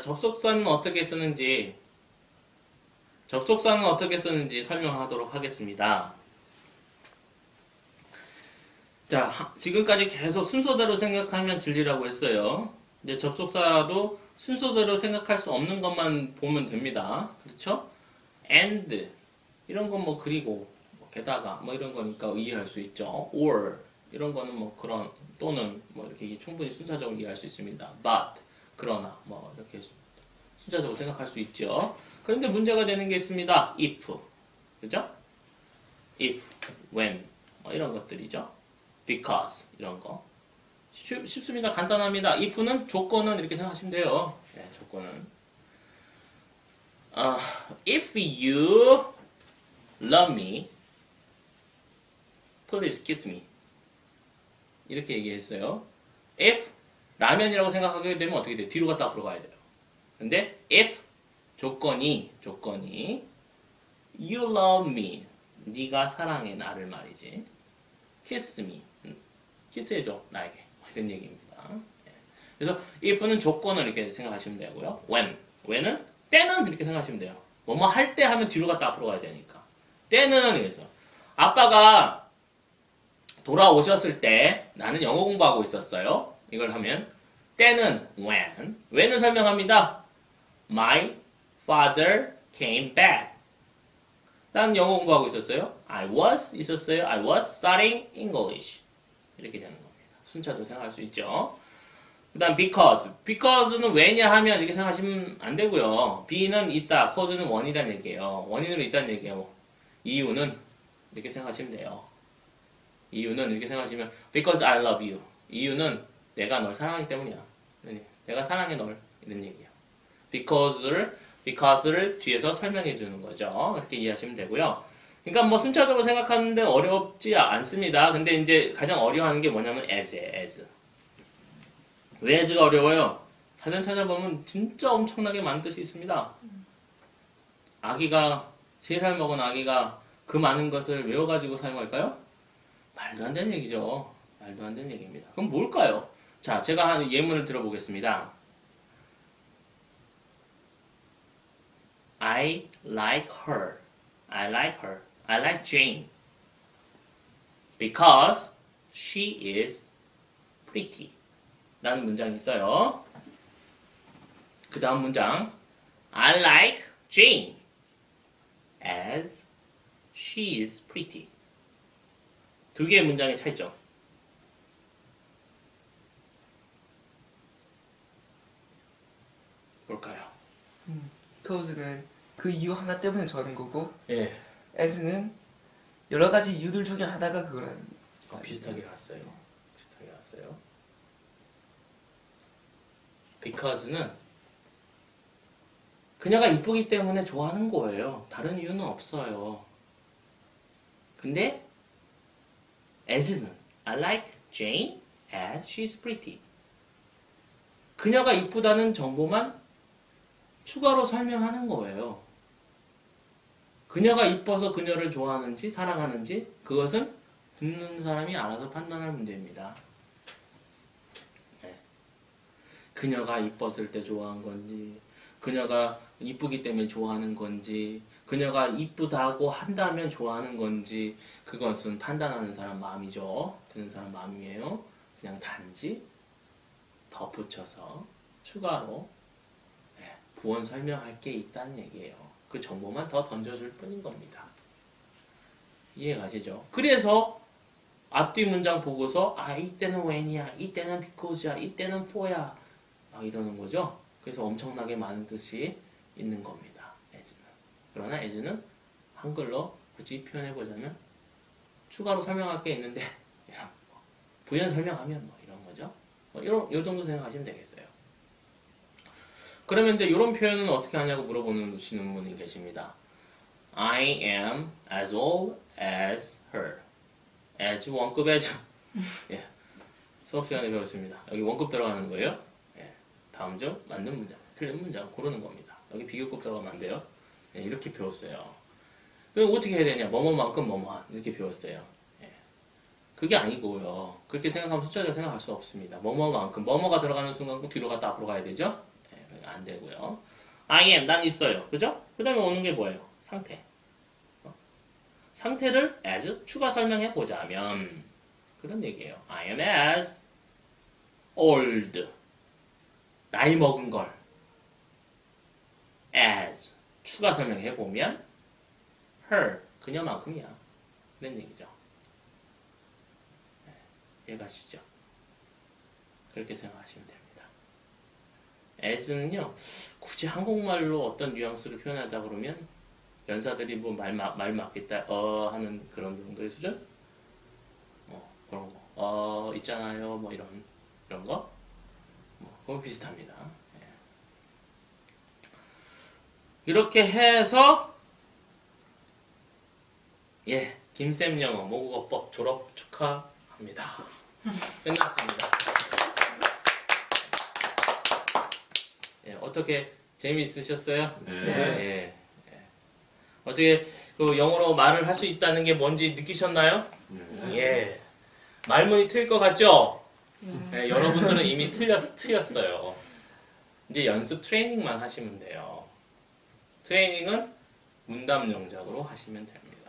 접속사는 어떻게 쓰는지 접속사는 어떻게 쓰는지 설명하도록 하겠습니다. 자, 하- 지금까지 계속 순서대로 생각하면 진리라고 했어요. 이제 접속사도 순서대로 생각할 수 없는 것만 보면 됩니다. 그렇죠? and 이런 건 뭐 그리고 뭐 게다가 뭐 이런 거니까 이해할 수 있죠. or 이런 거는 뭐 그런 또는 뭐 이렇게 충분히 순차적으로 이해할 수 있습니다. but 그러나 뭐 이렇게 순차적으로 생각할 수 있죠. 그런데 문제가 되는 게 있습니다. if 그죠? if, when 뭐 이런 것들이죠. because 이런 거 쉽, 쉽습니다. 간단합니다. if는 조건은 이렇게 생각하시면 돼요. 네, 조건은 아, if you love me, please kiss me. 이렇게 얘기했어요. if 라면이라고 생각하게 되면 어떻게 돼요? 뒤로 갔다 앞으로 가야 돼요. 근데 if 조건이 조건이 you love me 네가 사랑해 나를 말이지 kiss me 음, 키스해줘 나에게 뭐 이런 얘기입니다. 예. 그래서 if는 조건을 이렇게 생각하시면 되고요. when when은 때는 이렇게 생각하시면 돼요. 뭐뭐 할 때 하면 뒤로 갔다 앞으로 가야 되니까 때는 그래서 아빠가 돌아오셨을 때 나는 영어 공부하고 있었어요. 이걸 하면 때는 when when은 설명합니다. My father came back. 난 영어 공부하고 있었어요. I was 있었어요. I was studying English. 이렇게 되는 겁니다. 순차도 생각할 수 있죠. 그 다음 because. because는 왜냐 하면 이렇게 생각하시면 안 되고요. be는 있다. cause는 원이라는 얘기예요. 원인으로 있다는 얘기예요. 이유는 이렇게 생각하시면 돼요. 이유는 이렇게 생각하시면 because I love you. 이유는 내가 널 사랑하기 때문이야. 네, 내가 사랑해 널 이런 얘기예요. because를 because를 뒤에서 설명해 주는 거죠. 이렇게 이해하시면 되고요. 그러니까 뭐 순차적으로 생각하는데 어렵지 않습니다. 근데 이제 가장 어려워하는 게 뭐냐면 as, as. 왜 as가 어려워요? 사전 찾아보면 진짜 엄청나게 많은 뜻이 있습니다. 아기가 세살 먹은 아기가 그 많은 것을 외워가지고 사용할까요? 말도 안 되는 얘기죠. 말도 안 되는 얘기입니다. 그럼 뭘까요? 자, 제가 한 예문을 들어보겠습니다. I like her. I like her. I like Jane. Because she is pretty. 라는 문장이 있어요. 그 다음 문장. I like Jane. As she is pretty. 두 개의 문장의 차이점. 뭘까요? 음, cause는 그 이유 하나 때문에 저는 거고 예. as는 여러 가지 이유들 중에 하나가 그거라는 어, 비슷하게 갔어요. 비슷하게 갔어요. Because는 그녀가 이쁘기 때문에 좋아하는 거예요. 다른 이유는 없어요. 근데 as는 I like Jane as she's pretty. 그녀가 이쁘다는 정보만 추가로 설명하는 거예요. 그녀가 이뻐서 그녀를 좋아하는지 사랑하는지 그것은 듣는 사람이 알아서 판단할 문제입니다. 네. 그녀가 이뻤을 때 좋아한 건지, 그녀가 이쁘기 때문에 좋아하는 건지, 그녀가 이쁘다고 한다면 좋아하는 건지, 그것은 판단하는 사람 마음이죠. 듣는 사람 마음이에요. 그냥 단지 덧붙여서 추가로 네, 부원 설명할 게 있다는 얘기예요. 그 정보만 더 던져줄 뿐인 겁니다. 이해 가시죠? 그래서 앞뒤 문장 보고서 아 이때는 when이야, 이때는 because야, 이때는 for야 막 이러는 거죠. 그래서 엄청나게 많은 뜻이 있는 겁니다. as는. 그러나 as는 한글로 굳이 표현해 보자면 추가로 설명할 게 있는데 그냥 뭐 부연 설명하면 뭐 이런 거죠. 뭐 이런 요 정도 생각하시면 되겠어요. 그러면 이제 이런 표현은 어떻게 하냐고 물어보시는 분이 계십니다. I am as old as her. as 원급 as. 예. 수업 시간에 배웠습니다. 여기 원급 들어가는 거예요. 예. 다음 중 맞는 문장, 틀린 문장 고르는 겁니다. 여기 비교급 들어가면 안 돼요. 예, 이렇게 배웠어요. 그럼 어떻게 해야 되냐? 뭐뭐만큼 뭐뭐한 이렇게 배웠어요. 예. 그게 아니고요. 그렇게 생각하면 숫자를 생각할 수 없습니다. 뭐뭐만큼 뭐뭐가 들어가는 순간 꼭 뒤로 갔다 앞으로 가야 되죠. 예, 안 되고요. I am 난 있어요. 그죠? 그 다음에 오는 게 뭐예요? 상태. 어? 상태를 as 추가 설명해 보자면 그런 얘기예요. I am as old 나이 먹은 걸 as 추가 설명해 보면 her 그녀만큼이야. 그런 얘기죠. 네, 이해가시죠? 그렇게 생각하시면 됩니다. As는요, 굳이 한국말로 어떤 뉘앙스를 표현하자 그러면 연사들이 뭐말말 맞겠다 어 하는 그런 정도의 수준? 뭐 그런 거. 어 있잖아요. 뭐 이런 이런 거. 뭐 그거 비슷합니다. 예. 이렇게 해서 예 김쌤 영어 모국어법 졸업 축하합니다. 끝났습니다. 예, 어떻게 재미있으셨어요? 네. 예, 예. 어떻게 그 영어로 말을 할 수 있다는 게 뭔지 느끼셨나요? 네. 예. 말문이 트일 것 같죠? 예, 여러분들은 이미 틀렸, 트였어요. 이제 연습 트레이닝만 하시면 돼요. 트레이닝은 문답 영작으로 하시면 됩니다.